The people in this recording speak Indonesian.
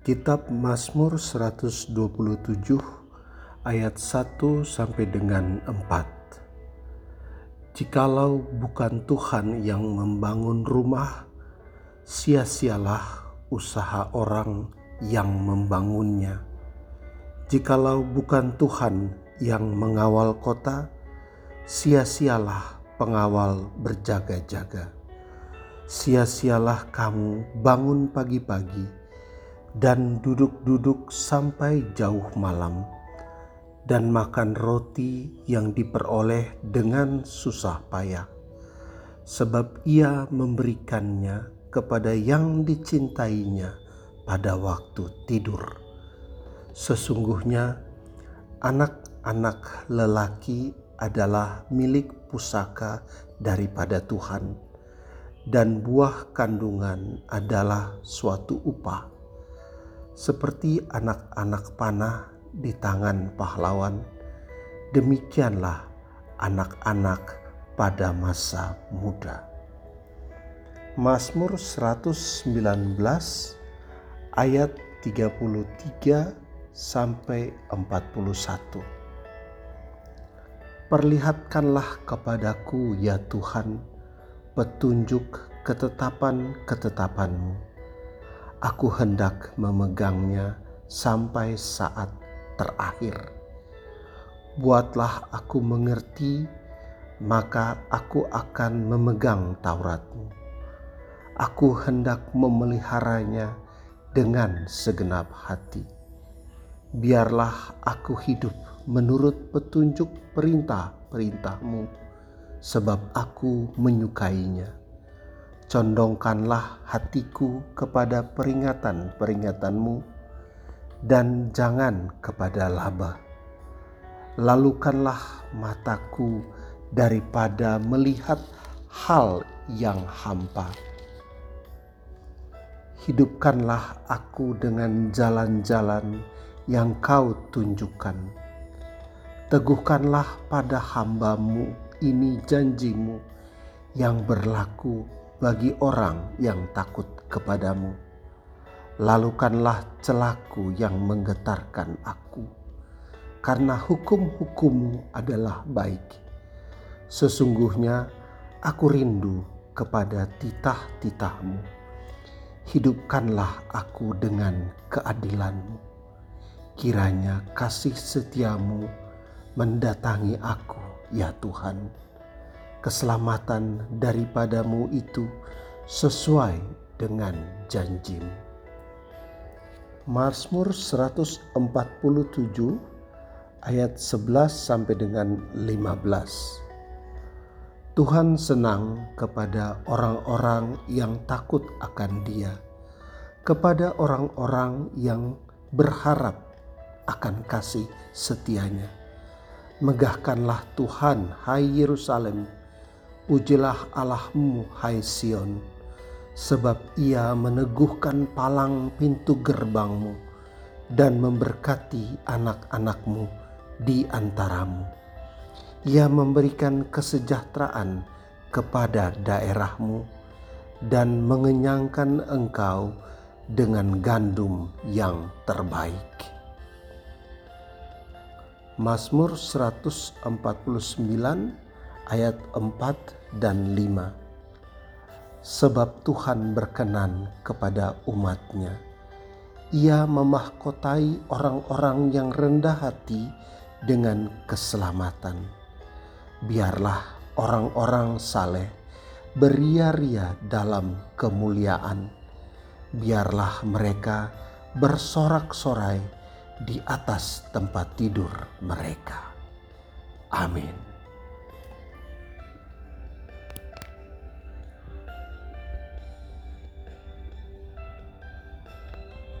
Kitab Mazmur 127 ayat 1 sampai dengan 4. Jikalau bukan Tuhan yang membangun rumah, sia-sialah usaha orang yang membangunnya. Jikalau bukan Tuhan yang mengawal kota, sia-sialah pengawal berjaga-jaga. Sia-sialah kamu bangun pagi-pagi dan duduk-duduk sampai jauh malam, dan makan roti yang diperoleh dengan susah payah, sebab ia memberikannya kepada yang dicintainya pada waktu tidur. Sesungguhnya, anak-anak lelaki adalah milik pusaka daripada Tuhan, dan buah kandungan adalah suatu upah seperti anak-anak panah di tangan pahlawan, demikianlah anak-anak pada masa muda. Mazmur 119 ayat 33 sampai 41. Perlihatkanlah kepadaku ya Tuhan petunjuk ketetapan-ketetapanmu aku hendak memegangnya sampai saat terakhir. Buatlah aku mengerti, maka aku akan memegang Tauratmu. Aku hendak memeliharanya dengan segenap hati. Biarlah aku hidup menurut petunjuk perintah-perintahmu, sebab aku menyukainya condongkanlah hatiku kepada peringatan-peringatanmu dan jangan kepada laba. Lalukanlah mataku daripada melihat hal yang hampa. Hidupkanlah aku dengan jalan-jalan yang kau tunjukkan. Teguhkanlah pada hambamu ini janjimu yang berlaku bagi orang yang takut kepadamu. Lalukanlah celaku yang menggetarkan aku, karena hukum-hukummu adalah baik. Sesungguhnya aku rindu kepada titah-titahmu. Hidupkanlah aku dengan keadilanmu. Kiranya kasih setiamu mendatangi aku, ya Tuhan keselamatan daripadamu itu sesuai dengan janjimu. Mazmur 147 ayat 11 sampai dengan 15. Tuhan senang kepada orang-orang yang takut akan Dia, kepada orang-orang yang berharap akan kasih setianya. Megahkanlah Tuhan, hai Yerusalem, Pujilah Allahmu hai Sion, sebab ia meneguhkan palang pintu gerbangmu dan memberkati anak-anakmu di antaramu. Ia memberikan kesejahteraan kepada daerahmu dan mengenyangkan engkau dengan gandum yang terbaik. Mazmur 149 ayat 4 dan 5. Sebab Tuhan berkenan kepada umatnya. Ia memahkotai orang-orang yang rendah hati dengan keselamatan. Biarlah orang-orang saleh beria-ria dalam kemuliaan. Biarlah mereka bersorak-sorai di atas tempat tidur mereka. Amin.